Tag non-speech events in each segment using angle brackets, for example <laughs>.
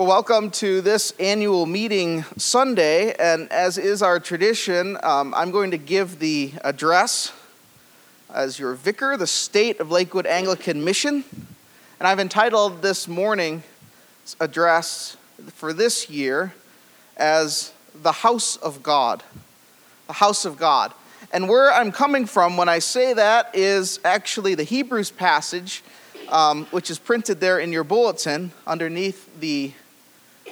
Well, welcome to this annual meeting Sunday. And as is our tradition, um, I'm going to give the address as your vicar, the State of Lakewood Anglican Mission. And I've entitled this morning's address for this year as The House of God. The House of God. And where I'm coming from when I say that is actually the Hebrews passage, um, which is printed there in your bulletin underneath the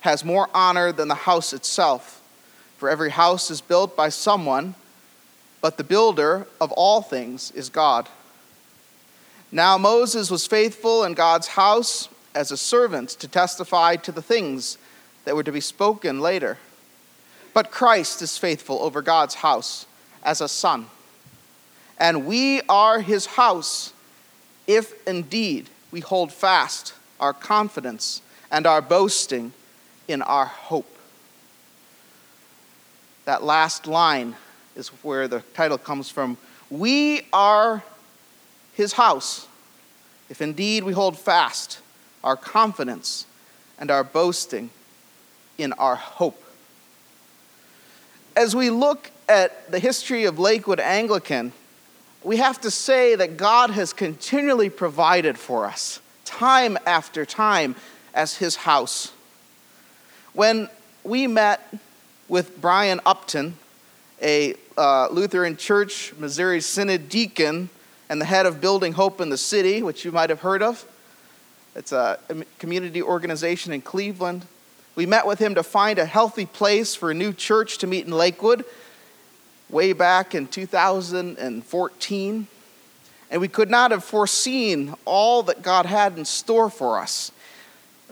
has more honor than the house itself. For every house is built by someone, but the builder of all things is God. Now Moses was faithful in God's house as a servant to testify to the things that were to be spoken later. But Christ is faithful over God's house as a son. And we are his house if indeed we hold fast our confidence and our boasting in our hope. That last line is where the title comes from. We are his house, if indeed we hold fast our confidence and our boasting in our hope. As we look at the history of Lakewood Anglican, we have to say that God has continually provided for us, time after time, as his house. When we met with Brian Upton, a uh, Lutheran Church, Missouri Synod deacon, and the head of Building Hope in the City, which you might have heard of. It's a community organization in Cleveland. We met with him to find a healthy place for a new church to meet in Lakewood way back in 2014. And we could not have foreseen all that God had in store for us.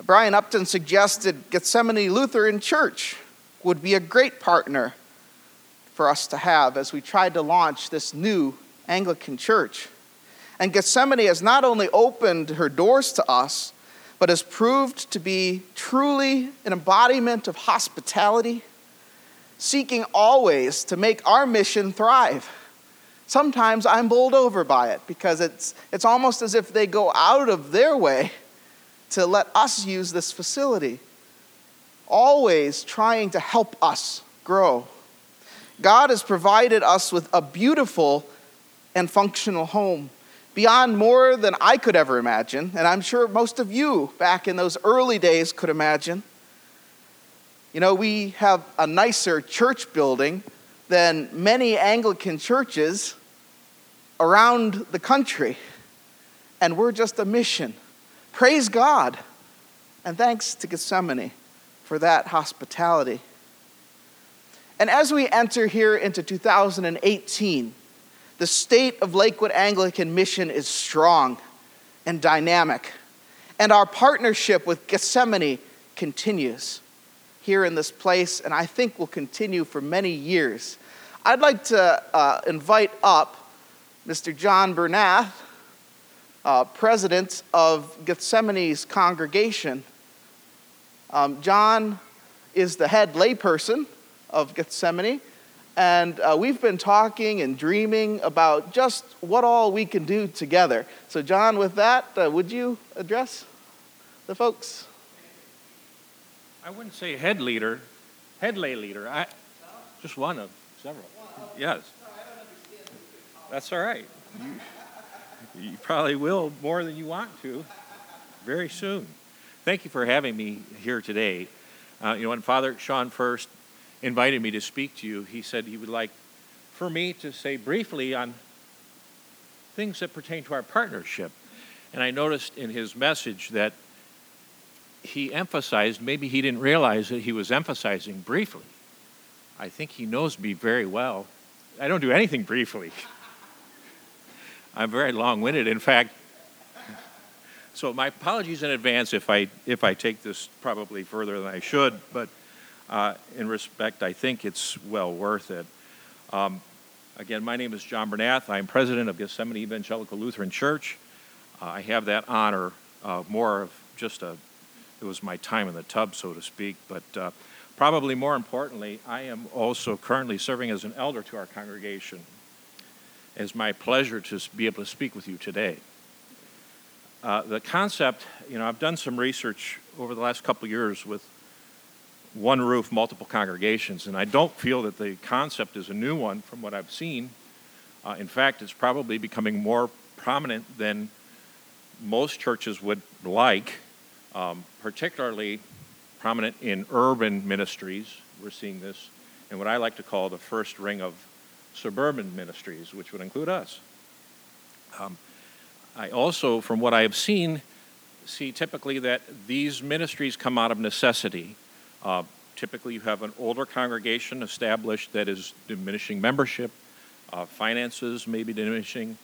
Brian Upton suggested Gethsemane Lutheran Church would be a great partner for us to have as we tried to launch this new Anglican church. And Gethsemane has not only opened her doors to us, but has proved to be truly an embodiment of hospitality, seeking always to make our mission thrive. Sometimes I'm bowled over by it because it's, it's almost as if they go out of their way to let us use this facility, always trying to help us grow. God has provided us with a beautiful and functional home beyond more than I could ever imagine, and I'm sure most of you back in those early days could imagine. You know, we have a nicer church building than many Anglican churches around the country, and we're just a mission Praise God. And thanks to Gethsemane for that hospitality. And as we enter here into 2018, the state of Lakewood Anglican Mission is strong and dynamic. And our partnership with Gethsemane continues here in this place, and I think will continue for many years. I'd like to uh, invite up Mr. John Bernath uh, president of Gethsemane's congregation. Um, John is the head layperson of Gethsemane, and uh, we've been talking and dreaming about just what all we can do together. So, John, with that, uh, would you address the folks? I wouldn't say head leader, head lay leader. I, just one of several. Yes. That's all right. You probably will more than you want to very soon. Thank you for having me here today. Uh, you know, when Father Sean first invited me to speak to you, he said he would like for me to say briefly on things that pertain to our partnership. And I noticed in his message that he emphasized, maybe he didn't realize that he was emphasizing briefly. I think he knows me very well. I don't do anything briefly. <laughs> I'm very long-winded. In fact, so my apologies in advance if I if I take this probably further than I should. But uh, in respect, I think it's well worth it. Um, again, my name is John Bernath. I'm president of Gethsemane Evangelical Lutheran Church. Uh, I have that honor, uh, more of just a, it was my time in the tub, so to speak, but uh, probably more importantly, I am also currently serving as an elder to our congregation. It's my pleasure to be able to speak with you today. Uh, the concept, you know, I've done some research over the last couple years with one roof, multiple congregations, and I don't feel that the concept is a new one from what I've seen. Uh, in fact, it's probably becoming more prominent than most churches would like, um, particularly prominent in urban ministries. We're seeing this in what I like to call the first ring of suburban ministries, which would include us. Um, I also, from what I have seen, see typically that these ministries come out of necessity. Uh, typically, you have an older congregation established that is diminishing membership, uh, finances may be diminishing,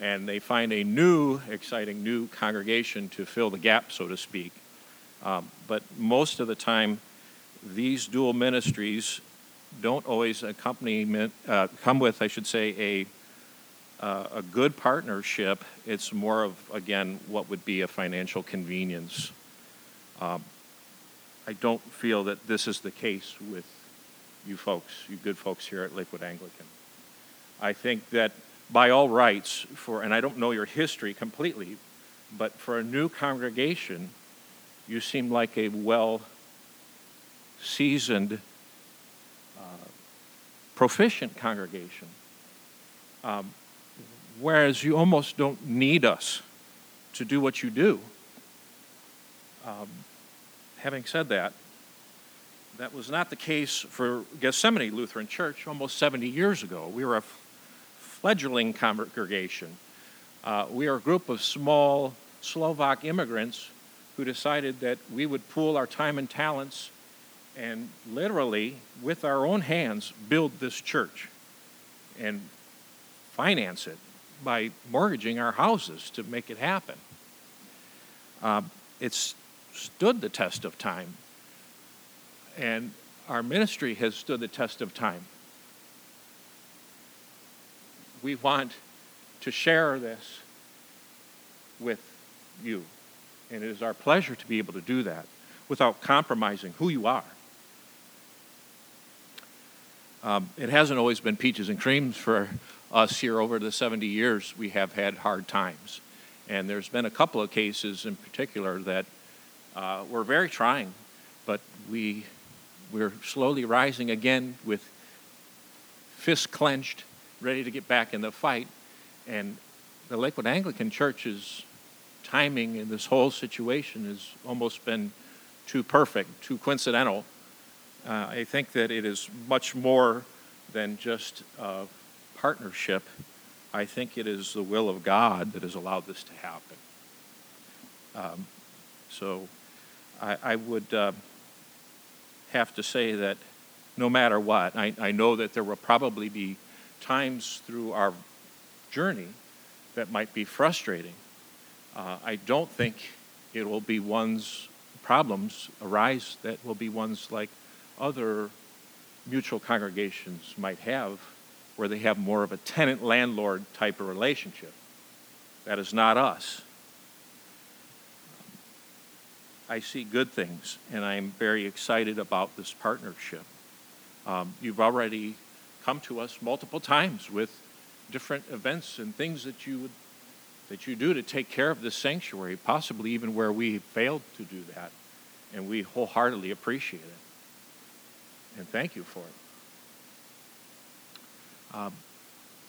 and they find a new, exciting new congregation to fill the gap, so to speak. Um, but most of the time, these dual ministries don't always accompany, uh, come with, I should say, a uh, a good partnership, it's more of, again, what would be a financial convenience. Um, I don't feel that this is the case with you folks, you good folks here at Lakewood Anglican. I think that by all rights, for, and I don't know your history completely, but for a new congregation, you seem like a well seasoned, proficient congregation. Um, whereas you almost don't need us to do what you do. Um, having said that, that was not the case for Gethsemane Lutheran Church almost 70 years ago. We were a fledgling congregation. Uh, we are a group of small Slovak immigrants who decided that we would pool our time and talents and literally, with our own hands, build this church and finance it by mortgaging our houses to make it happen. Uh, it's stood the test of time, and our ministry has stood the test of time. We want to share this with you, and it is our pleasure to be able to do that without compromising who you are. Um, it hasn't always been peaches and creams for us here over the 70 years, we have had hard times. And there's been a couple of cases in particular that uh, were very trying, but we, we're slowly rising again with fists clenched, ready to get back in the fight. And the Lakewood Anglican Church's timing in this whole situation has almost been too perfect, too coincidental. Uh, I think that it is much more than just partnership, I think it is the will of God that has allowed this to happen. Um, so I, I would uh, have to say that no matter what, I, I know that there will probably be times through our journey that might be frustrating. Uh, I don't think it will be one's problems arise that will be ones like other mutual congregations might have where they have more of a tenant landlord type of relationship. That is not us. I see good things, and I'm very excited about this partnership. Um, you've already come to us multiple times with different events and things that you would, that you do to take care of this sanctuary, possibly even where we failed to do that, and we wholeheartedly appreciate it. And thank you for it. Um,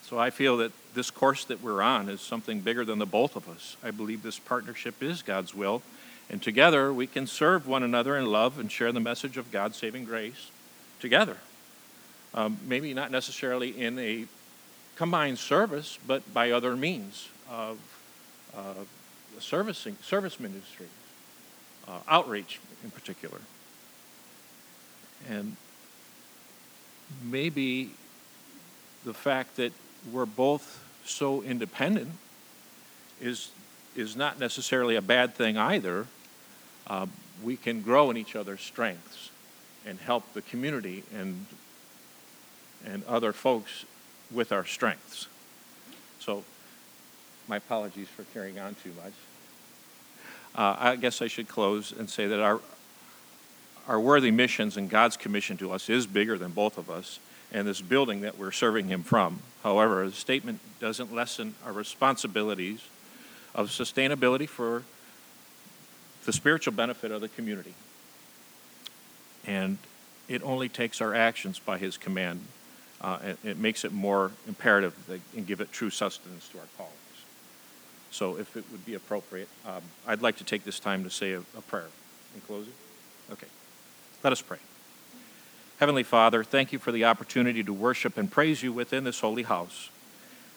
so I feel that this course that we're on is something bigger than the both of us. I believe this partnership is God's will, and together we can serve one another in love and share the message of God's saving grace together. Um, maybe not necessarily in a combined service, but by other means of uh, servicing, service ministries, uh, outreach in particular. And maybe the fact that we're both so independent is is not necessarily a bad thing either. Uh, we can grow in each other's strengths, and help the community and, and other folks with our strengths. So, my apologies for carrying on too much. Uh, I guess I should close and say that our, our worthy missions and God's commission to us is bigger than both of us and this building that we're serving Him from. However, the statement doesn't lessen our responsibilities of sustainability for the spiritual benefit of the community. And it only takes our actions by His command. Uh, it, it, makes it more imperative and give it true sustenance to our callings. So, if it would be appropriate, um, I'd like to take this time to say a, a prayer in closing. Okay. Let us pray. Heavenly Father, thank you for the opportunity to worship and praise you within this holy house.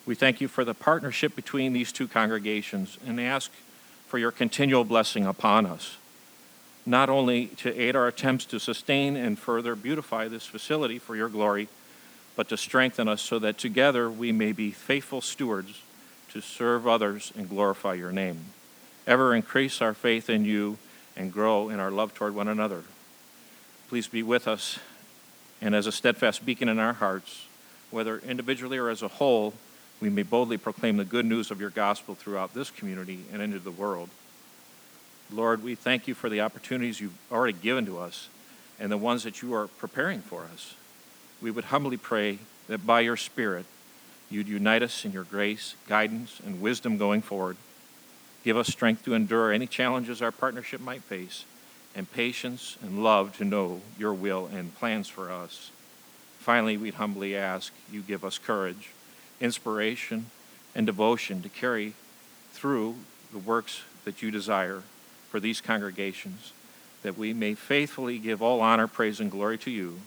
We thank you for the partnership between these two congregations and ask for your continual blessing upon us, not only to aid our attempts to sustain and further beautify this facility for your glory, but to strengthen us so that together we may be faithful stewards to serve others and glorify your name. Ever increase our faith in you and grow in our love toward one another. Please be with us and as a steadfast beacon in our hearts, whether individually or as a whole, we may boldly proclaim the good news of your gospel throughout this community and into the world. Lord, we thank you for the opportunities you've already given to us and the ones that you are preparing for us. We would humbly pray that by your Spirit, you'd unite us in your grace, guidance, and wisdom going forward. Give us strength to endure any challenges our partnership might face and patience and love to know your will and plans for us. Finally, we humbly ask you give us courage, inspiration, and devotion to carry through the works that you desire for these congregations, that we may faithfully give all honor, praise, and glory to you.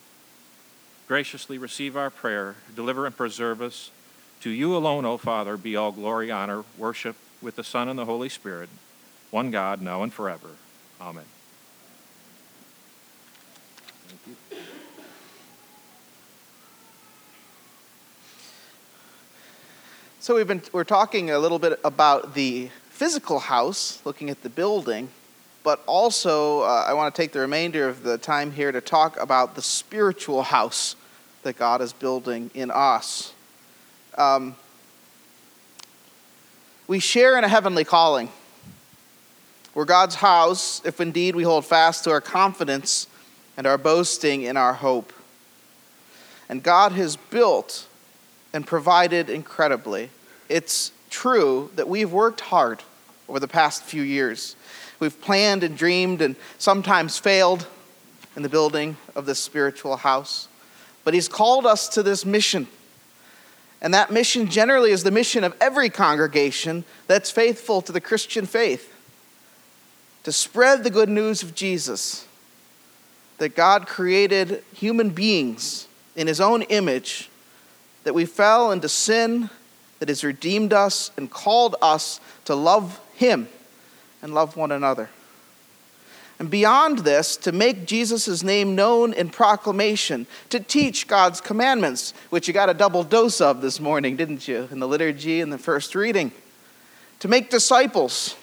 Graciously receive our prayer, deliver and preserve us. To you alone, O Father, be all glory, honor, worship with the Son and the Holy Spirit, one God, now and forever. Amen. So we've been we're talking a little bit about the physical house, looking at the building, but also uh, I want to take the remainder of the time here to talk about the spiritual house that God is building in us. Um, we share in a heavenly calling. We're God's house if indeed we hold fast to our confidence and our boasting in our hope. And God has built and provided incredibly. It's true that we've worked hard over the past few years. We've planned and dreamed and sometimes failed in the building of this spiritual house. But He's called us to this mission. And that mission generally is the mission of every congregation that's faithful to the Christian faith to spread the good news of Jesus that God created human beings in His own image that we fell into sin, that has redeemed us and called us to love Him and love one another. And beyond this, to make Jesus' name known in proclamation, to teach God's commandments, which you got a double dose of this morning, didn't you, in the liturgy and the first reading? To make disciples,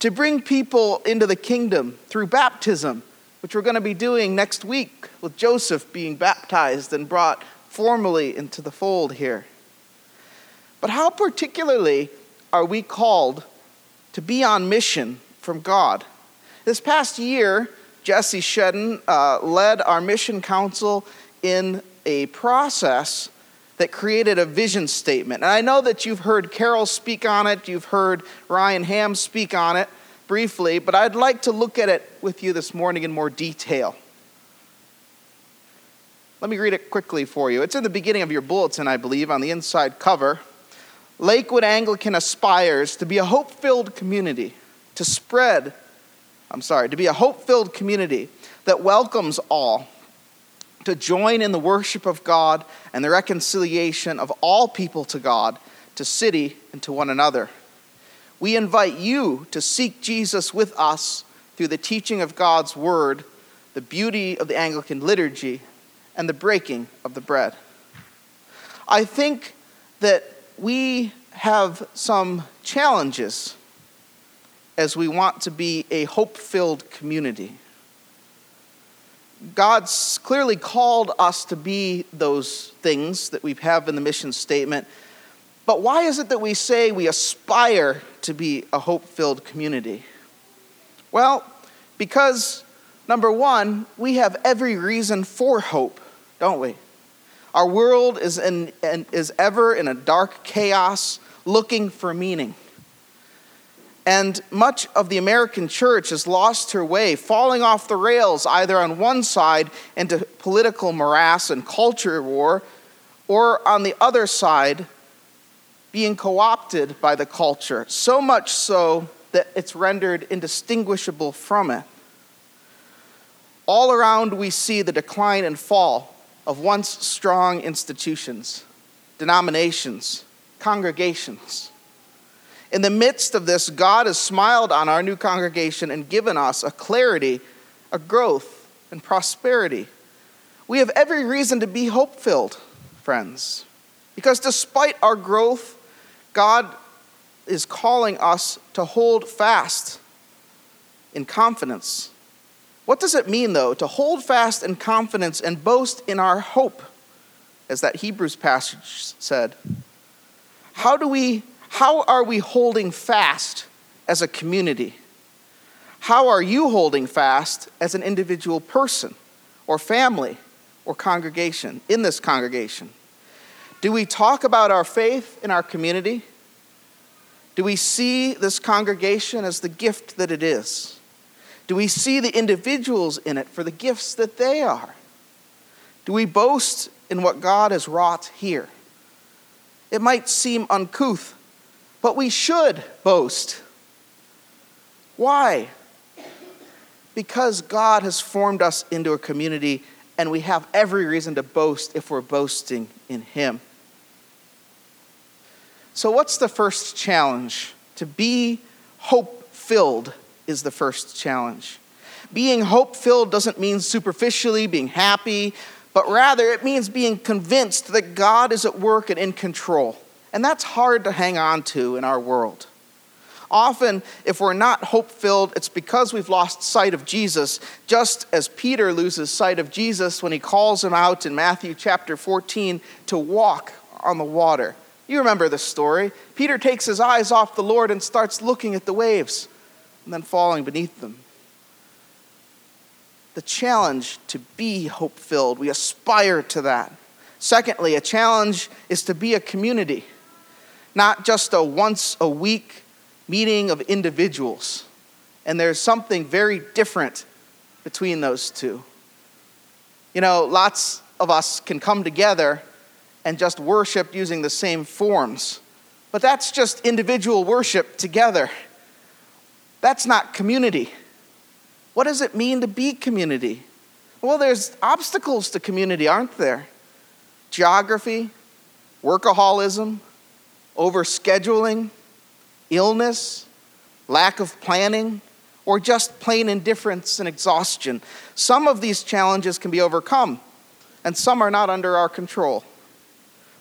to bring people into the kingdom through baptism, which we're going to be doing next week with Joseph being baptized and brought formally into the fold here. But how particularly are we called to be on mission from God? This past year, Jesse Shedden uh, led our mission council in a process that created a vision statement. And I know that you've heard Carol speak on it, you've heard Ryan Ham speak on it briefly, but I'd like to look at it with you this morning in more detail. Let me read it quickly for you. It's in the beginning of your bulletin, I believe, on the inside cover. Lakewood Anglican aspires to be a hope filled community, to spread, I'm sorry, to be a hope filled community that welcomes all, to join in the worship of God and the reconciliation of all people to God, to city, and to one another. We invite you to seek Jesus with us through the teaching of God's word, the beauty of the Anglican liturgy, and the breaking of the bread. I think that we have some challenges as we want to be a hope filled community. God's clearly called us to be those things that we have in the mission statement. But why is it that we say we aspire to be a hope filled community? Well, because number one, we have every reason for hope, don't we? Our world is, in, is ever in a dark chaos looking for meaning. And much of the American church has lost her way, falling off the rails either on one side into political morass and culture war, or on the other side, being co opted by the culture, so much so that it's rendered indistinguishable from it. All around, we see the decline and fall of once strong institutions, denominations, congregations. In the midst of this, God has smiled on our new congregation and given us a clarity, a growth, and prosperity. We have every reason to be hope filled, friends, because despite our growth, God is calling us to hold fast in confidence. What does it mean, though, to hold fast in confidence and boast in our hope, as that Hebrews passage said? How do we how are we holding fast as a community? How are you holding fast as an individual person or family or congregation in this congregation? Do we talk about our faith in our community? Do we see this congregation as the gift that it is? Do we see the individuals in it for the gifts that they are? Do we boast in what God has wrought here? It might seem uncouth but we should boast. Why? Because God has formed us into a community, and we have every reason to boast if we're boasting in Him. So, what's the first challenge? To be hope filled is the first challenge. Being hope filled doesn't mean superficially being happy, but rather it means being convinced that God is at work and in control. And that's hard to hang on to in our world. Often, if we're not hope filled, it's because we've lost sight of Jesus, just as Peter loses sight of Jesus when he calls him out in Matthew chapter 14 to walk on the water. You remember the story. Peter takes his eyes off the Lord and starts looking at the waves and then falling beneath them. The challenge to be hope filled, we aspire to that. Secondly, a challenge is to be a community not just a once a week meeting of individuals. And there's something very different between those two. You know, lots of us can come together and just worship using the same forms, but that's just individual worship together. That's not community. What does it mean to be community? Well, there's obstacles to community, aren't there? Geography, workaholism, overscheduling, illness, lack of planning, or just plain indifference and exhaustion. Some of these challenges can be overcome, and some are not under our control.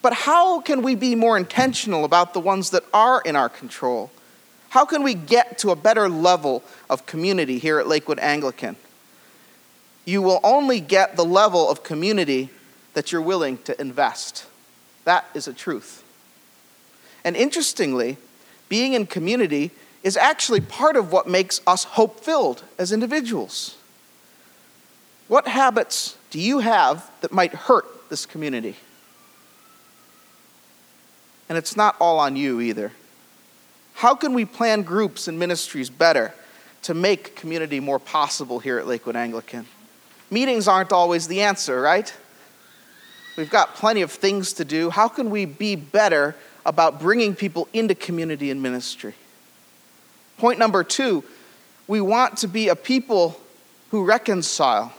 But how can we be more intentional about the ones that are in our control? How can we get to a better level of community here at Lakewood Anglican? You will only get the level of community that you're willing to invest. That is a truth. And interestingly, being in community is actually part of what makes us hope filled as individuals. What habits do you have that might hurt this community? And it's not all on you either. How can we plan groups and ministries better to make community more possible here at Lakewood Anglican? Meetings aren't always the answer, right? We've got plenty of things to do. How can we be better about bringing people into community and ministry. Point number two we want to be a people who reconcile.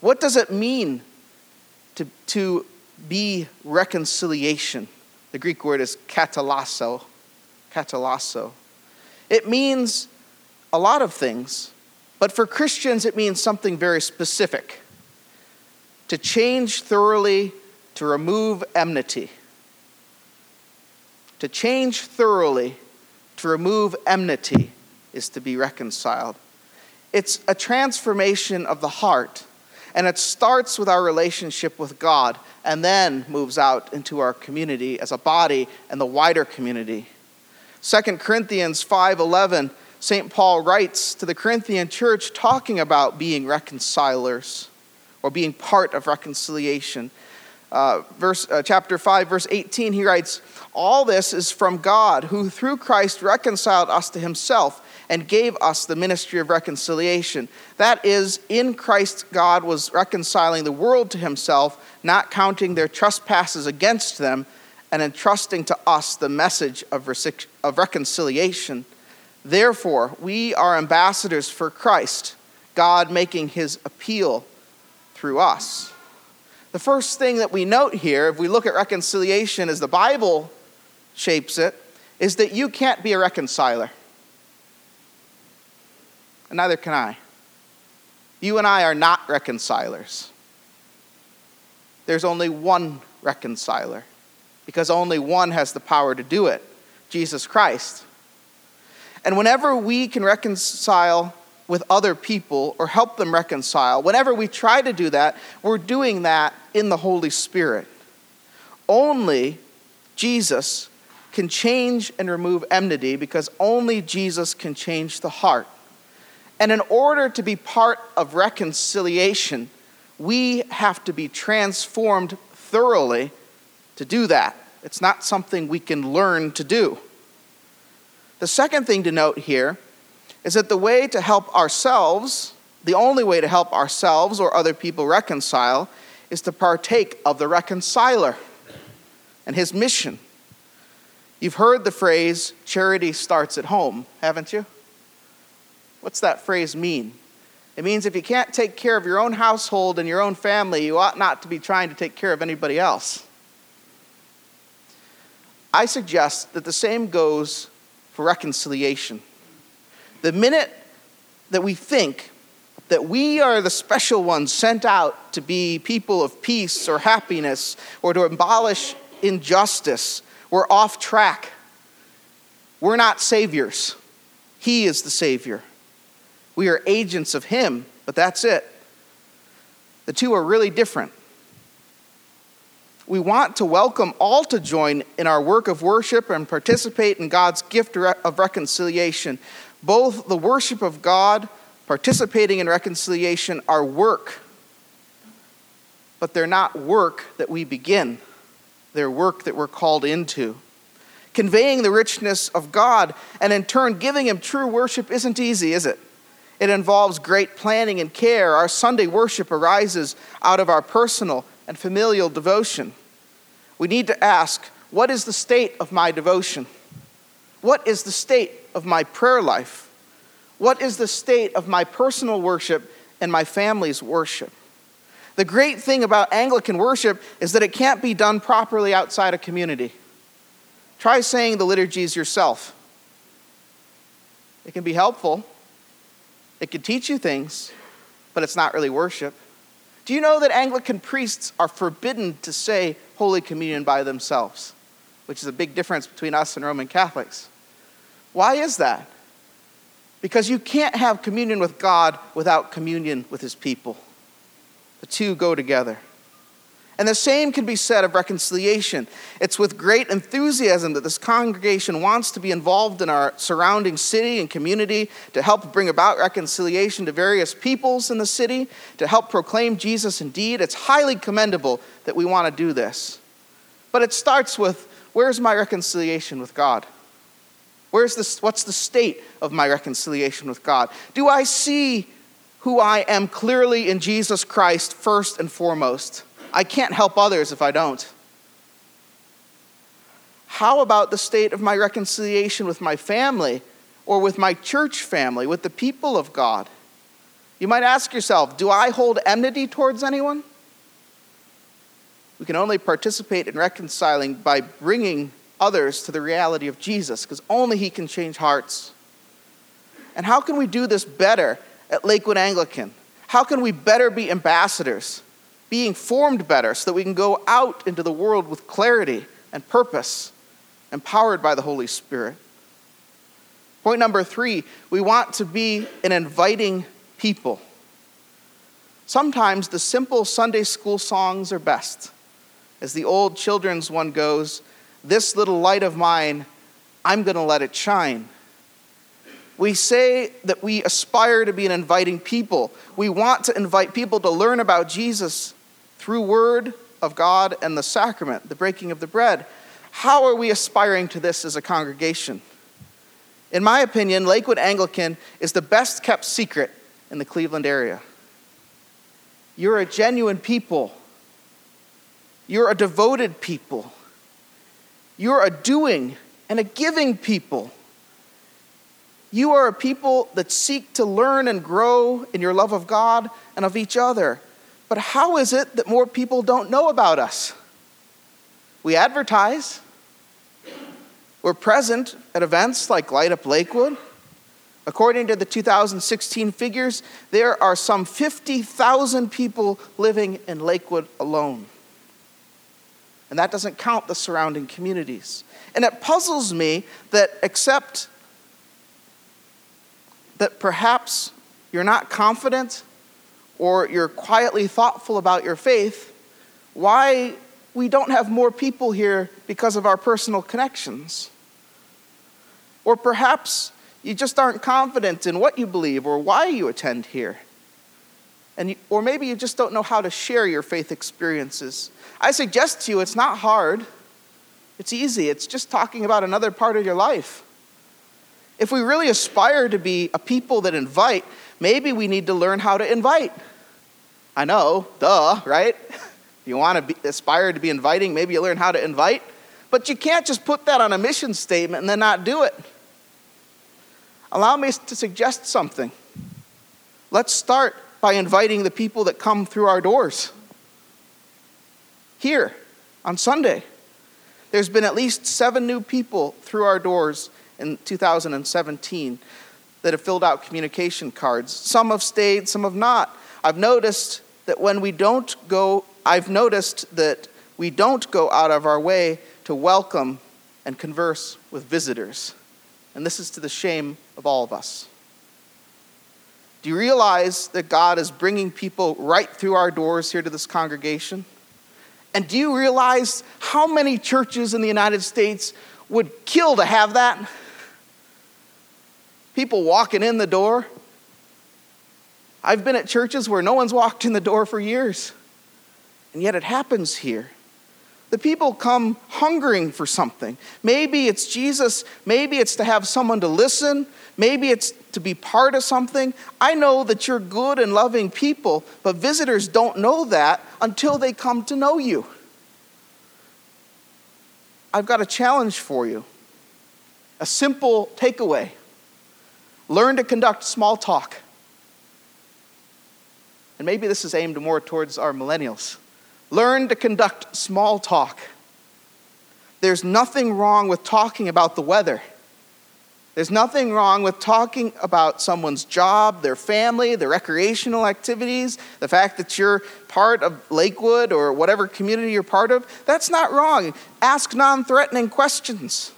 What does it mean to, to be reconciliation? The Greek word is katalasso. Katalasso. It means a lot of things, but for Christians, it means something very specific to change thoroughly, to remove enmity to change thoroughly, to remove enmity, is to be reconciled. It's a transformation of the heart. And it starts with our relationship with God and then moves out into our community as a body and the wider community. 2 Corinthians 5:11 St. Paul writes to the Corinthian church talking about being reconcilers or being part of reconciliation. Uh, verse, uh, chapter 5, verse 18, he writes, All this is from God, who through Christ reconciled us to himself and gave us the ministry of reconciliation. That is, in Christ, God was reconciling the world to himself, not counting their trespasses against them, and entrusting to us the message of, of reconciliation. Therefore, we are ambassadors for Christ, God making his appeal through us. The first thing that we note here, if we look at reconciliation as the Bible shapes it, is that you can't be a reconciler. And neither can I. You and I are not reconcilers. There's only one reconciler, because only one has the power to do it Jesus Christ. And whenever we can reconcile with other people or help them reconcile, whenever we try to do that, we're doing that in the Holy Spirit. Only Jesus can change and remove enmity because only Jesus can change the heart. And in order to be part of reconciliation, we have to be transformed thoroughly to do that. It's not something we can learn to do. The second thing to note here is that the way to help ourselves, the only way to help ourselves or other people reconcile, is to partake of the reconciler and his mission. You've heard the phrase, charity starts at home, haven't you? What's that phrase mean? It means if you can't take care of your own household and your own family, you ought not to be trying to take care of anybody else. I suggest that the same goes for reconciliation. The minute that we think that we are the special ones sent out to be people of peace or happiness or to abolish injustice, we're off track. We're not saviors. He is the Savior. We are agents of Him, but that's it. The two are really different we want to welcome all to join in our work of worship and participate in God's gift of reconciliation. Both the worship of God, participating in reconciliation, are work, but they're not work that we begin, they're work that we're called into. Conveying the richness of God and in turn giving Him true worship isn't easy, is it? It involves great planning and care. Our Sunday worship arises out of our personal and familial devotion we need to ask what is the state of my devotion? What is the state of my prayer life? What is the state of my personal worship and my family's worship? The great thing about Anglican worship is that it can't be done properly outside a community. Try saying the liturgies yourself. It can be helpful, it can teach you things, but it's not really worship. Do you know that Anglican priests are forbidden to say Holy Communion by themselves, which is a big difference between us and Roman Catholics? Why is that? Because you can't have communion with God without communion with his people. The two go together. And the same can be said of reconciliation. It's with great enthusiasm that this congregation wants to be involved in our surrounding city and community to help bring about reconciliation to various peoples in the city, to help proclaim Jesus indeed. It's highly commendable that we want to do this. But it starts with where's my reconciliation with God? Where's this, what's the state of my reconciliation with God? Do I see who I am clearly in Jesus Christ first and foremost? I can't help others if I don't. How about the state of my reconciliation with my family or with my church family, with the people of God? You might ask yourself do I hold enmity towards anyone? We can only participate in reconciling by bringing others to the reality of Jesus, because only He can change hearts. And how can we do this better at Lakewood Anglican? How can we better be ambassadors? Being formed better so that we can go out into the world with clarity and purpose, empowered by the Holy Spirit. Point number three we want to be an inviting people. Sometimes the simple Sunday school songs are best. As the old children's one goes, This little light of mine, I'm going to let it shine. We say that we aspire to be an inviting people. We want to invite people to learn about Jesus through word of God and the sacrament, the breaking of the bread. How are we aspiring to this as a congregation? In my opinion, Lakewood Anglican is the best kept secret in the Cleveland area. You're a genuine people. You're a devoted people. You're a doing and a giving people. You are a people that seek to learn and grow in your love of God and of each other. But how is it that more people don't know about us? We advertise. We're present at events like Light Up Lakewood. According to the 2016 figures, there are some 50,000 people living in Lakewood alone. And that doesn't count the surrounding communities. And it puzzles me that, except that perhaps you're not confident or you're quietly thoughtful about your faith, why we don't have more people here because of our personal connections. Or perhaps you just aren't confident in what you believe or why you attend here. And you, or maybe you just don't know how to share your faith experiences. I suggest to you it's not hard. It's easy. It's just talking about another part of your life. If we really aspire to be a people that invite, maybe we need to learn how to invite. I know, duh, right? If <laughs> you want to be, aspire to be inviting, maybe you learn how to invite. But you can't just put that on a mission statement and then not do it. Allow me to suggest something. Let's start by inviting the people that come through our doors. Here on Sunday, there's been at least seven new people through our doors in 2017 that have filled out communication cards. Some have stayed, some have not. I've noticed that when we don't go, I've noticed that we don't go out of our way to welcome and converse with visitors. And this is to the shame of all of us. Do you realize that God is bringing people right through our doors here to this congregation? And do you realize how many churches in the United States would kill to have that? People walking in the door. I've been at churches where no one's walked in the door for years, and yet it happens here. The people come hungering for something. Maybe it's Jesus, maybe it's to have someone to listen, maybe it's to be part of something. I know that you're good and loving people, but visitors don't know that until they come to know you. I've got a challenge for you a simple takeaway learn to conduct small talk. And maybe this is aimed more towards our millennials. Learn to conduct small talk. There's nothing wrong with talking about the weather. There's nothing wrong with talking about someone's job, their family, their recreational activities, the fact that you're part of Lakewood or whatever community you're part of. That's not wrong. Ask non threatening questions.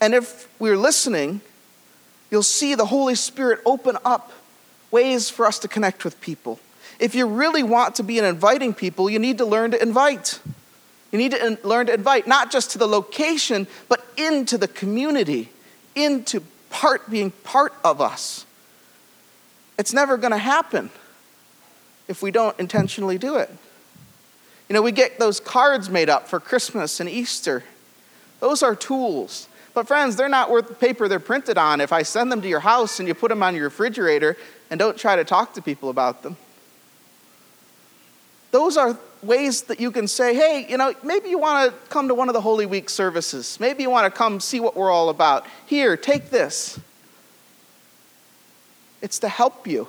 And if we're listening, you'll see the Holy Spirit open up ways for us to connect with people. If you really want to be an inviting people, you need to learn to invite. You need to in- learn to invite, not just to the location, but into the community, into part being part of us. It's never going to happen if we don't intentionally do it. You know, we get those cards made up for Christmas and Easter. Those are tools. But, friends, they're not worth the paper they're printed on if I send them to your house and you put them on your refrigerator and don't try to talk to people about them. Those are ways that you can say, hey, you know, maybe you want to come to one of the Holy Week services. Maybe you want to come see what we're all about. Here, take this. It's to help you.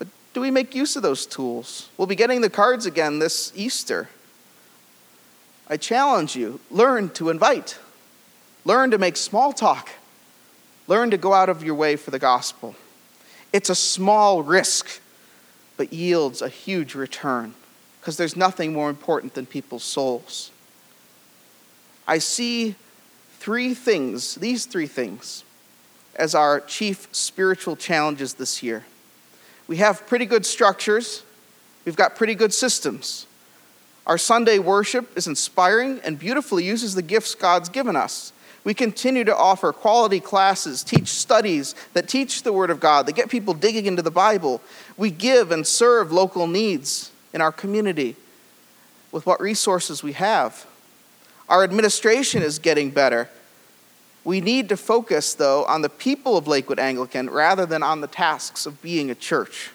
But do we make use of those tools? We'll be getting the cards again this Easter. I challenge you learn to invite, learn to make small talk, learn to go out of your way for the gospel. It's a small risk but yields a huge return because there's nothing more important than people's souls. I see three things, these three things, as our chief spiritual challenges this year. We have pretty good structures, we've got pretty good systems. Our Sunday worship is inspiring and beautifully uses the gifts God's given us. We continue to offer quality classes, teach studies that teach the Word of God, that get people digging into the Bible. We give and serve local needs in our community with what resources we have. Our administration is getting better. We need to focus, though, on the people of Lakewood Anglican rather than on the tasks of being a church.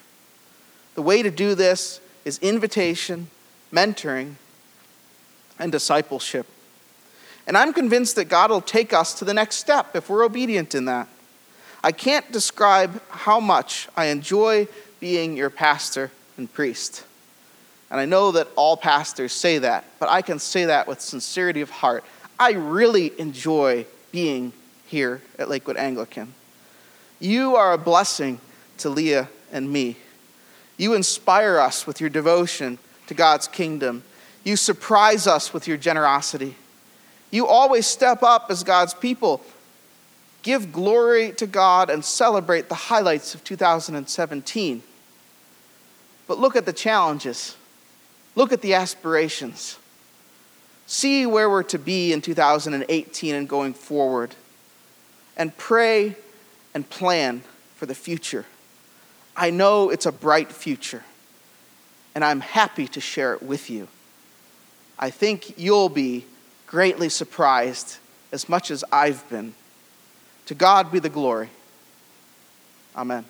The way to do this is invitation mentoring, and discipleship. And I'm convinced that God will take us to the next step if we're obedient in that. I can't describe how much I enjoy being your pastor and priest. And I know that all pastors say that, but I can say that with sincerity of heart. I really enjoy being here at Lakewood Anglican. You are a blessing to Leah and me. You inspire us with your devotion to God's kingdom. You surprise us with your generosity. You always step up as God's people. Give glory to God and celebrate the highlights of 2017. But look at the challenges. Look at the aspirations. See where we're to be in 2018 and going forward. And pray and plan for the future. I know it's a bright future and I'm happy to share it with you. I think you'll be greatly surprised as much as I've been. To God be the glory. Amen.